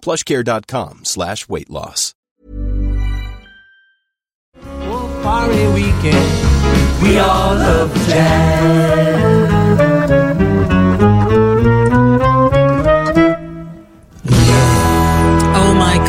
plushcare.com slash weight loss. party weekend. We all love jazz.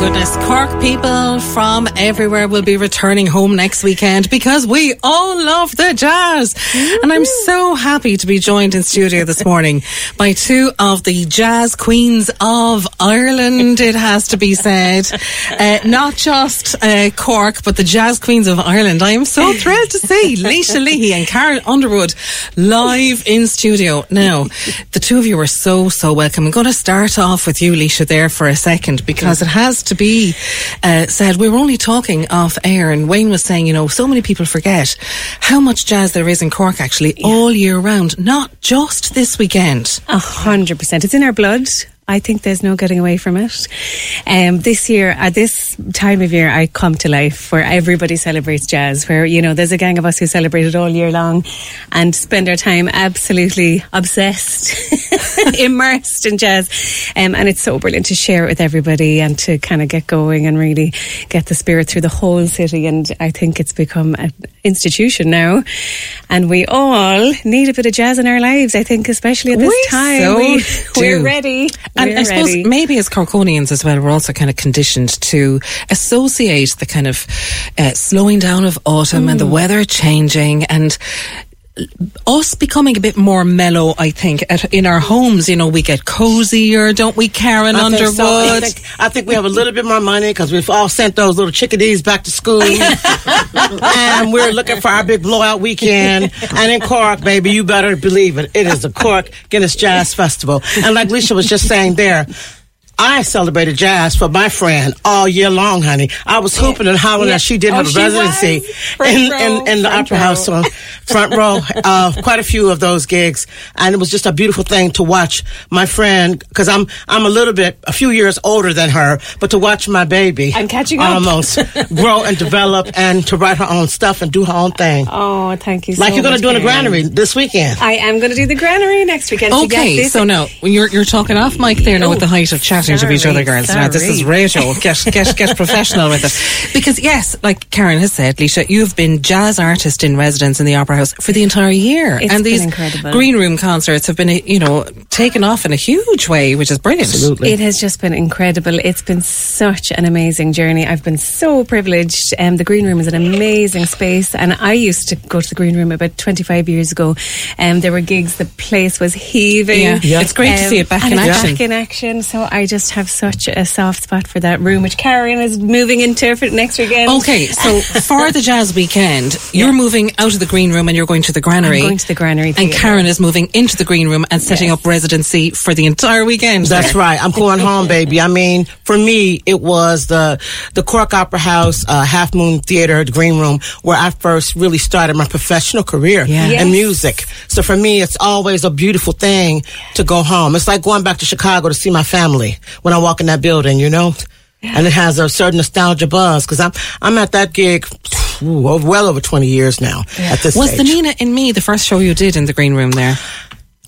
Goodness. Cork people from everywhere will be returning home next weekend because we all love the jazz. And I'm so happy to be joined in studio this morning by two of the jazz queens of Ireland, it has to be said. Uh, not just uh, Cork, but the jazz queens of Ireland. I am so thrilled to see Laoise Leahy and Karen Underwood live in studio. Now, the two of you are so, so welcome. I'm going to start off with you, Laoise, there for a second because it has to be uh, said. We were only talking off air, and Wayne was saying, you know, so many people forget how much jazz there is in Cork actually all year round, not just this weekend. A hundred percent. It's in our blood. I think there's no getting away from it. Um, this year, at this time of year, I come to life where everybody celebrates jazz, where, you know, there's a gang of us who celebrate it all year long and spend our time absolutely obsessed, immersed in jazz. Um, and it's so brilliant to share it with everybody and to kind of get going and really get the spirit through the whole city. And I think it's become an institution now. And we all need a bit of jazz in our lives, I think, especially at this We time. so we, we're ready. And I suppose ready. maybe as Corkonians as well, we're also kind of conditioned to associate the kind of uh, slowing down of autumn and the Mm. weather changing and us becoming a bit more mellow, I think, at, in our homes. You know, we get cozier, don't we, Karen I Underwood? so. I, think, I think we have a little bit more money because we've all sent those little chickadees back to school, and we're looking for our big blowout weekend. And in Cork, baby, you better believe it. It is the Cork Guinness Jazz Festival, and like Laoise was just saying there. I celebrated jazz for my friend all year long, honey. I was hooping and hollering Yeah. as she did Oh, her she residency in, in, in the front Opera row. House on front row. Uh, quite a few of those gigs, and it was just a beautiful thing to watch my friend because I'm I'm a little bit a few years older than her, but to watch my baby I'm catching up. almost grow and develop and to write her own stuff and do her own thing. Oh, thank you so like you're going to do in the granary this weekend. I am going to do the granary next weekend. So Okay, yes, this- so now you're you're talking off mic there now Oh, with the height of chatting to each other, girls. Now this is sorry. radio. Get get get professional with it, because yes, like Karen has said, Laoise, you've been jazz artist in residence in the Opera House for the entire year, It's and these incredible. green room concerts have been you know taken off in a huge way, which is brilliant. Absolutely. It has just been incredible. It's been such an amazing journey. I've been so privileged. Um, the Green Room is an amazing space, and I used to go to the Green Room about 25 years ago. Um, there were gigs, the place was heaving. Um, Yeah. Yeah. It's great to see it back in action. Back in action. So I just have such a soft spot for that room, which Karen is moving into for next weekend. Okay, so for the jazz weekend, you're moving out of the green room and you're going to the granary. I'm going to the granary And theatre. Karen is moving into the green room and setting Yes. up residency for the entire weekend. That's right. I'm going home, baby. I mean, for me, it was the the Cork Opera House, uh, Half Moon Theater, the Green Room, where I first really started my professional career Yeah. in Yes. music. So for me, it's always a beautiful thing to go home. It's like going back to Chicago to see my family when I walk in that building, you know. And it has a certain nostalgia buzz because I'm I'm at that gig ooh, well over 20 years now at this Was stage. the Nina and Me the first show you did in the green room there?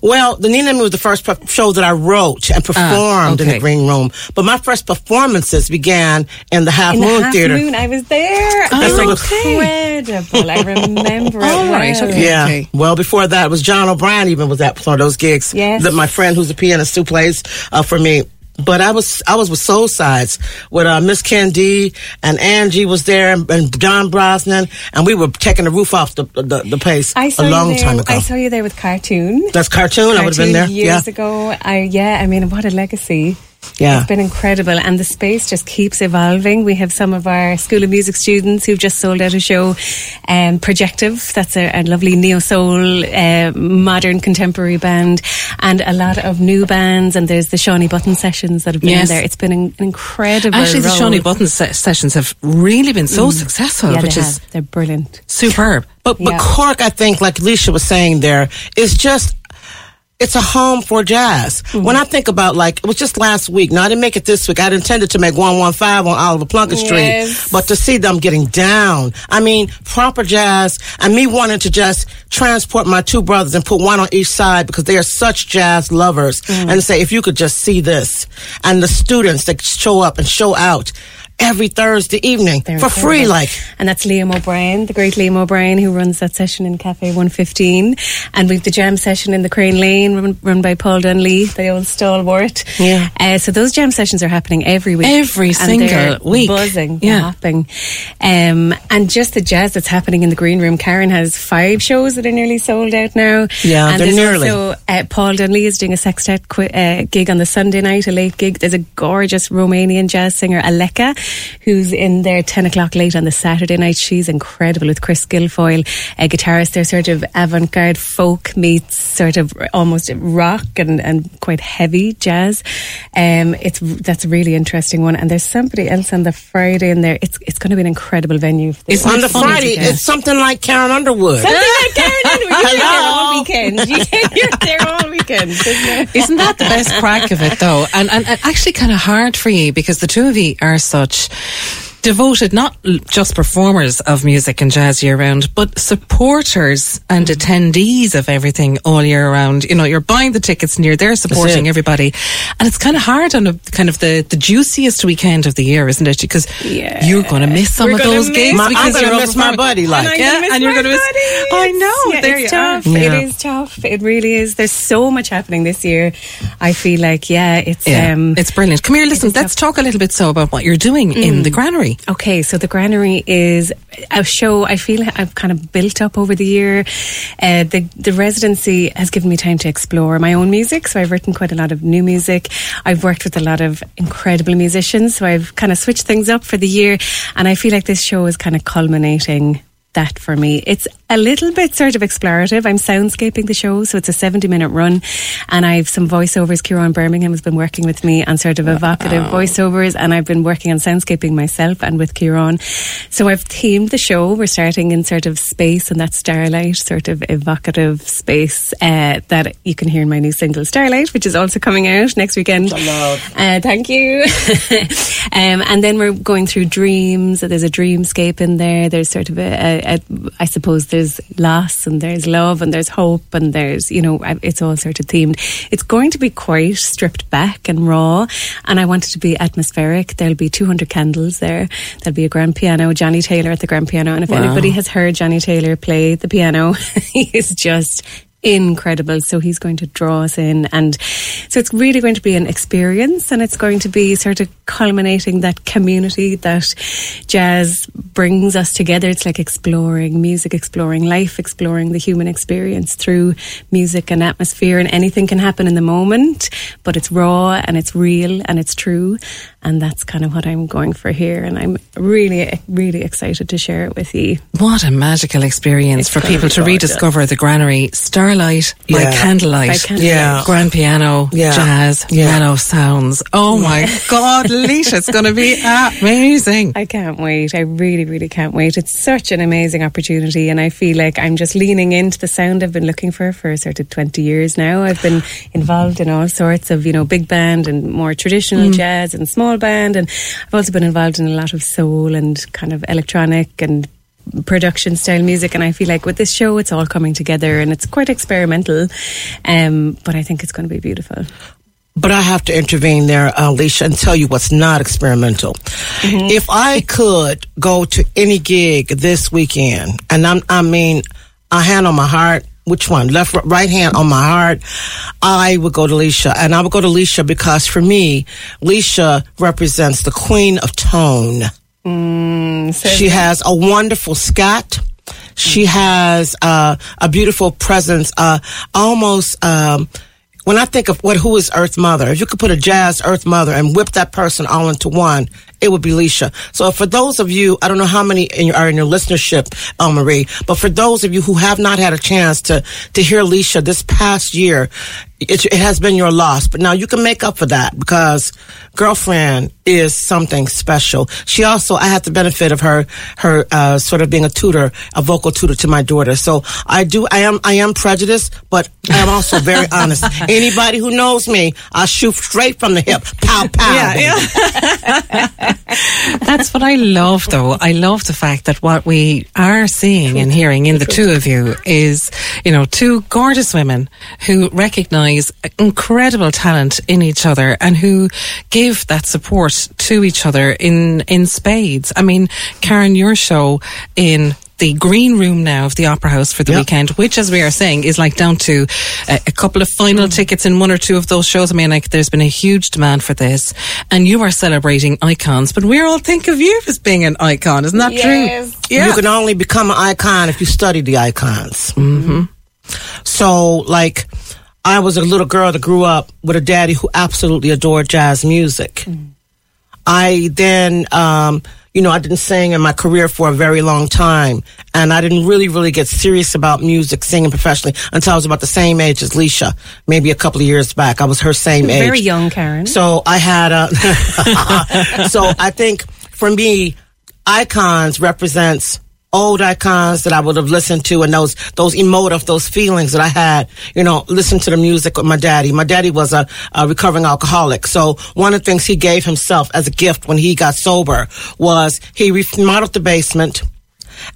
Well, the Nina and Me was the first show that I wrote and performed in okay. the Green Room. But my first performances began in the Half in the Moon Half Theater. Moon, I was there. Oh, okay. incredible. I remember it. All right, well. okay. Yeah. Okay. Well, before that, it was John O'Brien even was at one of those gigs. Yes. That my friend who's a pianist who plays uh, for me. But I was I was with Soul Sides with uh, Miss Candy and Angie was there and, and Don Brosnan and we were taking the roof off the the, the place I saw a long you there, time ago. I saw you there with cartoon. That's cartoon. I would have been there. Years yeah. ago. I yeah, I mean, what a legacy. Yeah. It's been incredible, and the space just keeps evolving. We have some of our School of Music students who've just sold out a show, um, Projective. That's a, a lovely neo soul, uh, modern contemporary band, and a lot of new bands. And there's the Shawnee Button sessions that have been Yes. there. It's been an incredible. Actually, the road. Shawnee Button se- sessions have really been so successful, Mm. Yeah, which is have. They're brilliant. superb. But but Yeah. Cork, I think, like Alicia was saying, there is just. It's a home for jazz. Mm-hmm. When I think about like it was just last week. Now I didn't make it this week. I'd intended to make one one five on Oliver Plunkett Street, but to see them getting down, I mean proper jazz, and me wanting to just transport my two brothers and put one on each side because they are such jazz lovers, Mm. and say if you could just see this, and the students that show up and show out every Thursday evening for free, like And that's Liam O'Brien, the great Liam O'Brien, who runs that session in Cafe 115. And we've the jam session in the Crane Lane, run, run by Paul Dunlea, the old stalwart. Yeah. Uh, so those jam sessions are happening every week. Every single week. Buzzing, Yeah. hopping. Um, and just the jazz that's happening in the green room. Karen has five shows that are nearly sold out now. Yeah, and they're nearly. Also, uh, Paul Dunlea is doing a sextet qu- uh, gig on the Sunday night, a late gig. There's a gorgeous Romanian jazz singer, Aleka, who's in there 10 o'clock late on the Saturday night. She's incredible with Chris Guilfoyle, a guitarist. They're sort of avant garde folk meets sort of almost rock and, and quite heavy jazz. Um, it's That's a really interesting one. And there's somebody else on the Friday in there. It's, it's going to be an incredible venue. for Isn't on the Friday, it's something like Karen Underwood. Something like Karen Underwood. You're there Hello. all weekend. You're there all weekend, isn't it? Isn't that the best crack of it, though? And, and, and actually kind of hard for you because the two of you are such much devoted, not just performers of music and jazz year round, but supporters and attendees of everything all year round. You know, you're buying the tickets and you're there supporting everybody. And it's kind of hard on a kind of the, the juiciest weekend of the year, isn't it? Because Yeah. you're going to miss some We're of those gigs My- because you're miss my buddy, like. And Yeah, and you're gonna miss- buddy. I know, Yeah, there it's you are. tough. Yeah. It is tough. It really is. There's so much happening this year. I feel like, yeah, it's Yeah, um, it's brilliant. Come here, listen. Let's talk a little bit so about what you're doing in the granary. Okay, so the Granary is a show I feel I've kind of built up over the year. Uh, the the residency has given me time to explore my own music. So I've written quite a lot of new music. I've worked with a lot of incredible musicians. So I've kind of switched things up for the year, and I feel like this show is kind of culminating that for me. It's a little bit sort of explorative. I'm soundscaping the show, so it's a 70 minute run, and I've some voiceovers. Kieran Birmingham has been working with me on sort of evocative voiceovers, and I've been working on soundscaping myself and with Kieran. So I've themed the show. We're starting in sort of space and that starlight, sort of evocative space uh, that you can hear in my new single Starlight, which is also coming out next weekend. Uh, thank you. um, and then we're going through dreams. There's a dreamscape in there. There's sort of a, a, a, I suppose there's loss and there's love and there's hope and there's, you know, it's all sort of themed. It's going to be quite stripped back and raw. And I want it to be atmospheric. There'll be 200 candles there. There'll be a grand piano, Johnny Taylor at the grand piano. And if anybody has heard Johnny Taylor play the piano, he is just incredible. So he's going to draw us in. And so it's really going to be an experience and it's going to be sort of culminating that community that jazz brings us together. It's like exploring music, exploring life, exploring the human experience through music and atmosphere. And anything can happen in the moment, but it's raw and it's real and it's true. And that's kind of what I'm going for here. And I'm really, really excited to share it with you. What a magical experience It's for people to rediscover the granary. Starlight by Yeah. candlelight. By candlelight. Yeah. Grand piano, Yeah. jazz, Yeah. mellow sounds. Oh my God, Laoise, it's going to be amazing. I can't wait. I really, really can't wait. It's such an amazing opportunity, and I feel like I'm just leaning into the sound I've been looking for for sort of 20 years now. I've been involved in all sorts of, you know, big band and more traditional mm. jazz and small band, and I've also been involved in a lot of soul and kind of electronic and production style music and I feel like with this show it's all coming together and it's quite experimental um, but I think it's going to be beautiful But I have to intervene there, Alicia, and tell you what's not experimental. If I could go to any gig this weekend, and I'm, I mean, a hand on my heart, which one? Left, right hand on my heart. I would go to Laoise, and I would go to Laoise because for me, Laoise represents the queen of tone. She has a wonderful scat. She has uh, a beautiful presence. Uh, almost um, when I think of what who is Earth Mother, if you could put a jazz Earth Mother and whip that person all into one, it would be Laoise. So for those of you, I don't know how many in your, are in your listenership, Elmarie, but for those of you who have not had a chance to to hear Laoise this past year, it, it has been your loss. But now you can make up for that because girlfriend is something special. She also, I had the benefit of her her uh, sort of being a tutor, a vocal tutor to my daughter. So I do, I am I am prejudiced, but I am also very honest. Anybody who knows me, I shoot straight from the hip, pow pow. Yeah, That's what I love, though. I love the fact that what we are seeing and hearing in the two of you is, you know, two gorgeous women who recognize incredible talent in each other and who give that support to each other in, in spades. I mean, Karen, your show in the green room now of the Opera House for the Yep. weekend, which, as we are saying, is like down to a, a couple of final tickets in one or two of those shows. I mean, like there's been a huge demand for this, and you are celebrating icons, but we all think of you as being an icon, isn't that Yes. true? Yeah. You can only become an icon if you study the icons. Mm-hmm. So, like, I was a little girl that grew up with a daddy who absolutely adored jazz music. I then, um, you know, I didn't sing in my career for a very long time, and I didn't really, really get serious about music, singing professionally until I was about the same age as Laoise, maybe a couple of years back. I was her same age. Very young, Karen. So I had uh, a. so I think for me, icons represents old icons that I would have listened to and those those emotive those feelings that I had you know listen to the music with my daddy. My daddy was a, a recovering alcoholic. So one of the things he gave himself as a gift when he got sober was he remodeled the basement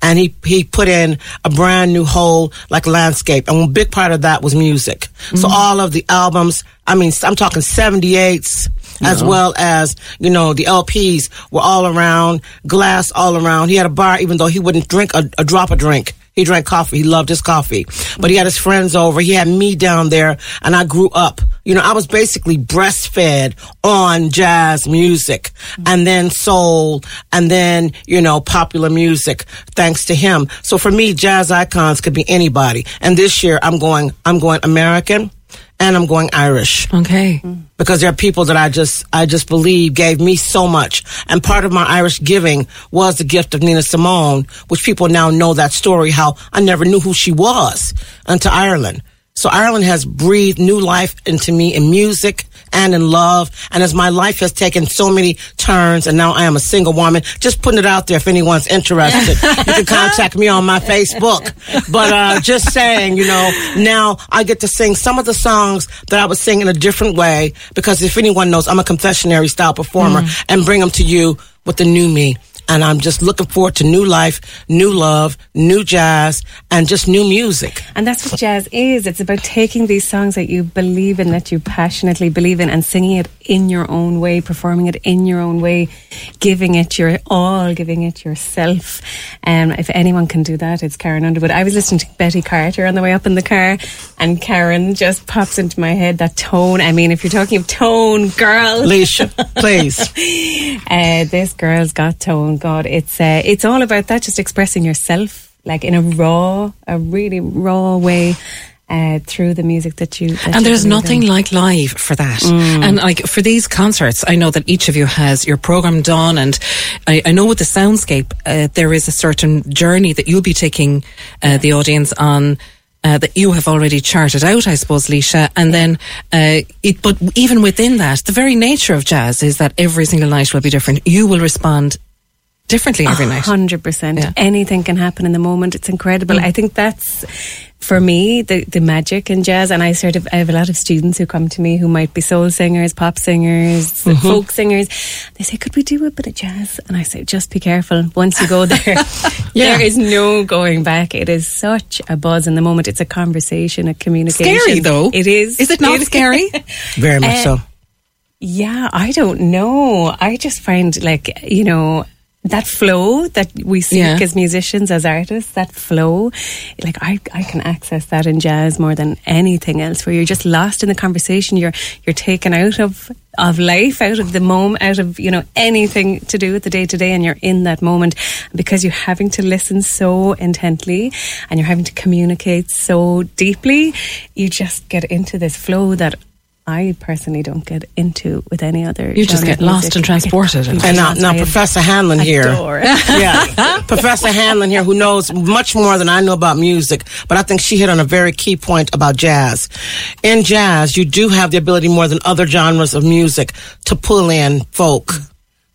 and he he put in a brand new whole like landscape. And a big part of that was music. So mm-hmm. all of the albums i mean i'm talking 78s as well as you know the lps were all around glass all around he had a bar even though he wouldn't drink a, a drop of drink he drank coffee. He loved his coffee. But he had his friends over. He had me down there and I grew up. You know, I was basically breastfed on jazz music and then soul and then, you know, popular music thanks to him. So for me, jazz icons could be anybody. And this year I'm going, I'm going American and I'm going Irish Okay. because there are people that I just I just believe gave me so much. And part of my Irish giving was the gift of Nina Simone, which people now know that story how I never knew who she was until Ireland. So Ireland has breathed new life into me in music and in love. And as my life has taken so many turns and now I am a single woman, just putting it out there if anyone's interested. you can contact me on my Facebook. But uh, just saying, you know, now I get to sing some of the songs that I would sing in a different way because if anyone knows, I'm a confessionary style performer and bring them to you with the new me. And I'm just looking forward to new life, new love, new jazz, and just new music. And that's what jazz is. It's about taking these songs that you believe in, that you passionately believe in, and singing it in your own way, performing it in your own way, giving it your all, giving it yourself. And if anyone can do that, it's Karen Underwood. I was listening to Betty Carter on the way up in the car, and Karen just pops into my head that tone. I mean, if you're talking of tone, girl, Laoise, please. uh, this girl's got tone. God, it's uh, it's all about that. Just expressing yourself, like in a raw, a really raw way, uh, through the music that you. That And there's nothing in. like live for that. And like for these concerts, I know that each of you has your program done, and I, I know with the soundscape, uh, there is a certain journey that you'll be taking uh, the audience on. Uh, that you have already charted out, I suppose, Laoise, and then uh, it. But even within that, the very nature of jazz is that every single night will be different. You will respond differently every night. Hundred percent. Yeah. Anything can happen in the moment. It's incredible. I think that's for me the the magic in jazz. And I sort of I have a lot of students who come to me who might be soul singers, pop singers, folk singers. They say, "Could we do a bit of jazz?" And I say, "Just be careful. Once you go there, there is no going back. It is such a buzz in the moment. It's a conversation, a communication. It's scary though. It is. Is it not scary? Very much Uh, so. Yeah, I don't know. I just find like, you know, that flow that we seek Yeah. as musicians, as artists, that flow, like I, I can access that in jazz more than anything else. Where you're just lost in the conversation, you're you're taken out of of life, out of the moment, out of you know anything to do with the day to day, and you're in that moment because you're having to listen so intently and you're having to communicate so deeply. You just get into this flow that. I personally don't get into with any other. You just get lost and transported. I And now, lost. now Professor Hanlon here. yeah, Professor Hanlon here, who knows much more than I know about music, but I think she hit on a very key point about jazz. In jazz, you do have the ability more than other genres of music to pull in folk.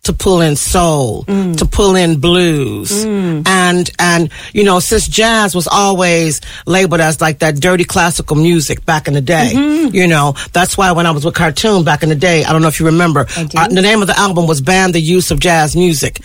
To pull in soul, to pull in blues, and and you know since jazz was always labeled as like that dirty classical music back in the day, you know that's why when I was with Cartoon back in the day, I don't know if you remember, uh, the name of the album was "Ban the Use of Jazz Music."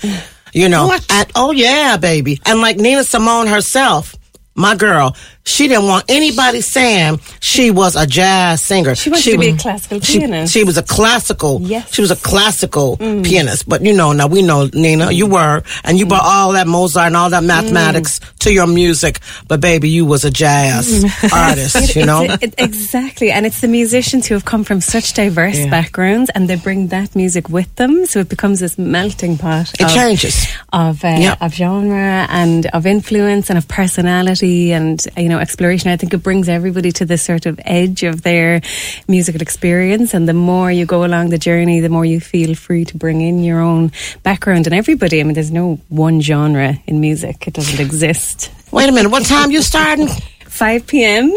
You know, and oh yeah, baby, and like Nina Simone herself, my girl, she didn't want anybody saying she was a jazz singer. She wanted to be a classical she- pianist. She was a classical. Yes. Mm. She was a classical pianist. But you know, now we know Nina, you were, and you brought all that Mozart and all that mathematics to your music. But baby, you was a jazz artist. You know. It- exactly, and it's the musicians who have come from such diverse backgrounds, and they bring that music with them, so it becomes this melting pot. It of, changes. of uh, Yep. of genre and of influence and of personality and you know exploration. I think it brings everybody to this sort of edge of their musical experience, and the more you go along the journey, the more you feel free to bring in your own background and everybody. I mean, there's no one genre in music; it doesn't exist. Wait a minute. What time you starting? 5 p.m.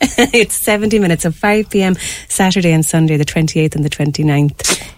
it's 70 minutes of 5 p.m. Saturday and Sunday, the 28th and the 29th.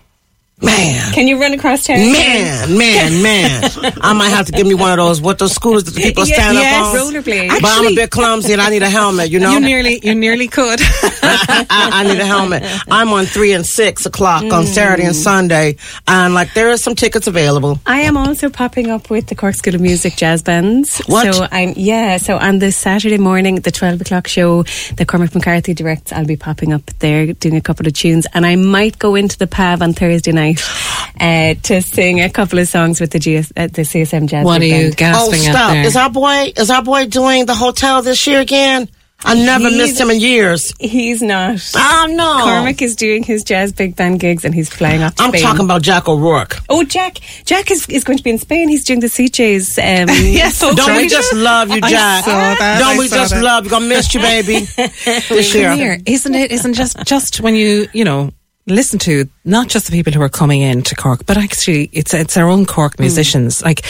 Man. Can you run across town? Man, man, man. I might have to give me one of those, what those scooters that the people stand yes, up on. rollerblades. But I'm a bit clumsy and I need a helmet, you know? You nearly, you nearly could. I, I need a helmet. I'm on 3 and 6 o'clock on mm. Saturday and Sunday. And like, there are some tickets available. I am also popping up with the Cork School of Music jazz bands. What? So I'm yeah. So on the Saturday morning, the twelve o'clock show that Cormac McCarthy directs, I'll be popping up there doing a couple of tunes, and I might go into the Pav on Thursday night uh, to sing a couple of songs with the GS, uh, the CSM jazz. what are you Band. Oh, gasping at stop. there? Is our boy, is our boy doing the hotel this year again? I never He's- missed him in years. He's not. Oh, no. Cormac is doing his jazz big band gigs, and he's flying up to I'm Spain. talking about Jack O'Rourke. Oh, Jack! Jack is, is going to be in Spain. He's doing the CJ's. Um, Yes, Don't we just love you, I Jack? saw that, Don't I we saw just that. love you? Gonna miss you, baby. this year. Come here, isn't it? Isn't just just when you you know listen to not just the people who are coming in to Cork, but actually it's it's our own Cork mm. musicians, like,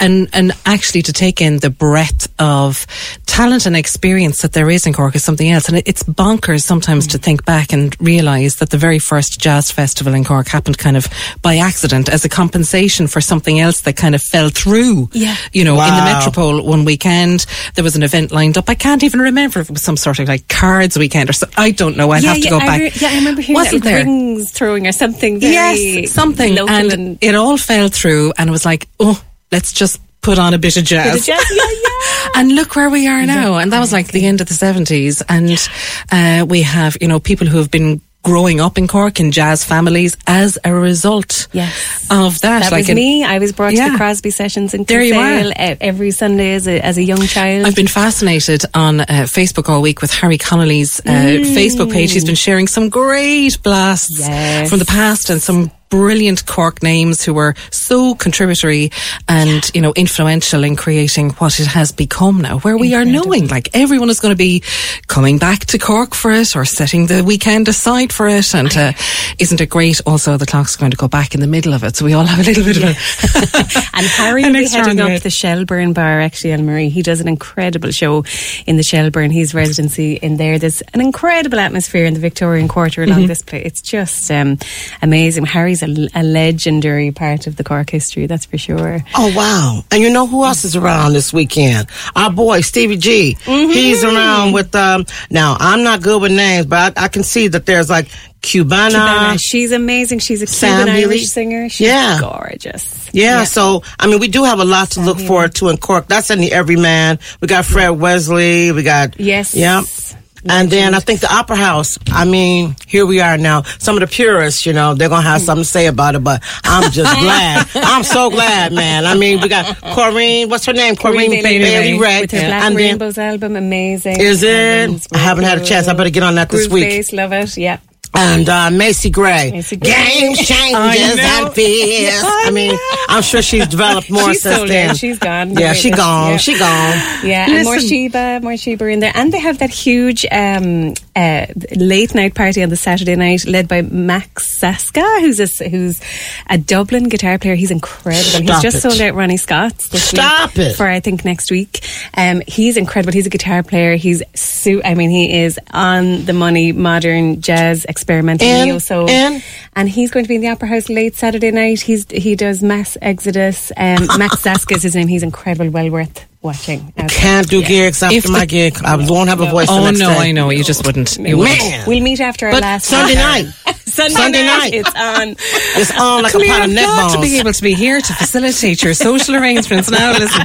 and and actually to take in the breadth of talent and experience that there is in Cork is something else, and it, it's bonkers sometimes to mm. think back and realise that the very first jazz festival in Cork happened kind of by accident as a compensation for something else that kind of fell through. Yeah. you know, in the metropole one weekend there was an event lined up. I can't even remember if it was some sort of like cards weekend or so. I don't know. I'd yeah, have to yeah, go I back. re- yeah, I remember hearing Wasn't that, there? Rings throwing or something. Very yes, something, local and, and, it all fell through, and it was like, oh, let's just put on a bit of jazz. Bit of jazz, yeah, yeah. and look where we are now. And that was like the end of the seventies, and uh, we have you know people who have been. Growing up in Cork in jazz families as a result Yes. of that. That like was in- me. I was brought to the Crosby sessions in There you Kinsale, are. every Sunday as a, as a young child. I've been fascinated on uh, Facebook all week with Harry Connolly's uh, Facebook page. He's been sharing some great blasts Yes. from the past and some brilliant Cork names who were so contributory and you know influential in creating what it has become now, where we are knowing like everyone is going to be coming back to Cork for it or setting the weekend aside for it. And uh, isn't it great? Also, the clock's going to go back in the middle of it, so we all have a little bit of a. And Harry will be heading up the Shelburne Bar, actually, Anne Marie. He does an incredible show in the Shelburne. He's residency in there. There's an incredible atmosphere in the Victorian Quarter along this place. It's just um, amazing. Harry's a, a legendary part of the Cork history, that's for sure. Oh wow! And you know who else is around this weekend? Our boy Stevie G. He's around with. Um, now I'm not good with names, but I, I can see that there's like Cubana. Cubana, she's amazing. She's a Sam Cuban. Irish singer. She's Yeah. gorgeous. Yeah, so I mean, we do have a lot to look forward to in Cork. That's in the Everyman. We got Fred Wesley. We got Yes. Yep. And then I think the Opera House. I mean, here we are now. Some of the purists, you know, they're gonna have something to say about it, but I'm just glad. I'm so glad, man. I mean, we got Corinne. What's her name? Corinne, Bailey Rae with her Black and then Rainbows album, amazing. Is it? I haven't had a chance. I better get on that this week. Love it. Yeah. And uh, Macy Gray. Macy Gray. Game changes I know. and fears. I mean, I'm sure she's developed more She's since then. She's gone. Yeah, she gone. Yeah. She gone. Yeah, and more Listen. Sheba, more Sheba in there. And they have that huge um, uh, late night party on the Saturday night led by Max Zaska, who's a, who's a Dublin guitar player. He's incredible. Stop he's just it. sold out Ronnie Scott's this Stop week it. for, I think, next week. Um, he's incredible. He's a guitar player. He's, su- I mean, he is on the money, modern jazz, experimental, In- neo soul. in- And he's going to be in the Opera House late Saturday night. He's He does Mass Exodus. Um, Max Zaska is his name. He's incredible, well worth watching. out there. Can't do gigs after If my the- gig. I won't have a voice the Oh next no, day. I know you just wouldn't. You wouldn't. We'll meet after our But last Sunday night. Sunday, Sunday night. night. It's on. It's on like a pot of I've neck got to be able to be here to facilitate your social arrangements now. Listen,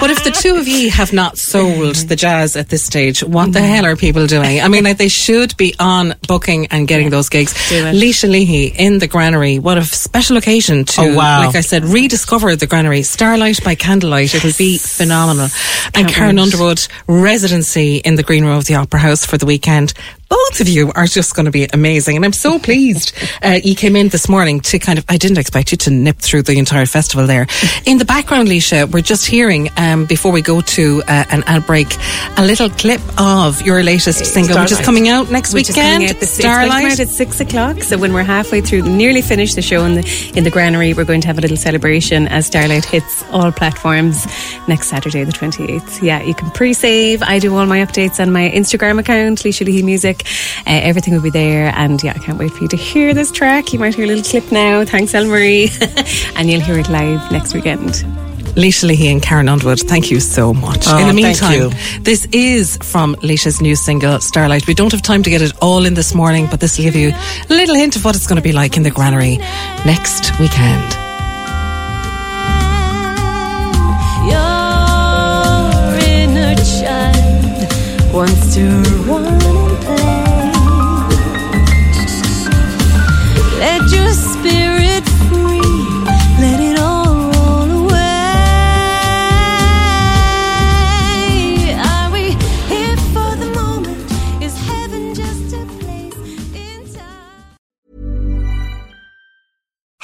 but if the two of you have not sold the jazz at this stage, what the hell are people doing? I mean, like they should be on booking and getting those gigs. Do it. Laoise Leahy in the Granary. What a special occasion to, Oh, wow. like I said, rediscover the Granary. Starlight by candlelight. It'll be phenomenal. and Karen wait. Underwood residency in the Green Room of the Opera House for the weekend. Both of you are just going to be amazing, and I'm so pleased uh, you came in this morning to kind of. I didn't expect you to nip through the entire festival there. In the background, Laoise, we're just hearing um, before we go to uh, an ad break a little clip of your latest single, which is coming out next Which weekend. coming out this, it's Starlight. out at six o'clock. So when we're halfway through, nearly finished the show in the in the granary, we're going to have a little celebration as Starlight hits all platforms next Saturday, the twenty eighth. Yeah, you can pre-save. I do all my updates on my Instagram account, Laoise Leahy Music. Uh, everything will be there, and yeah, I can't wait for you to hear this track. You might hear a little clip now. Thanks, Elmarie, and you'll hear it live next weekend. Laoise Leahy and Karen Underwood, thank you so much. Oh, in the meantime, this is from Laoise's new single, Starlight. We don't have time to get it all in this morning, but this will give you a little hint of what it's going to be like in the granary next weekend. Your inner child wants to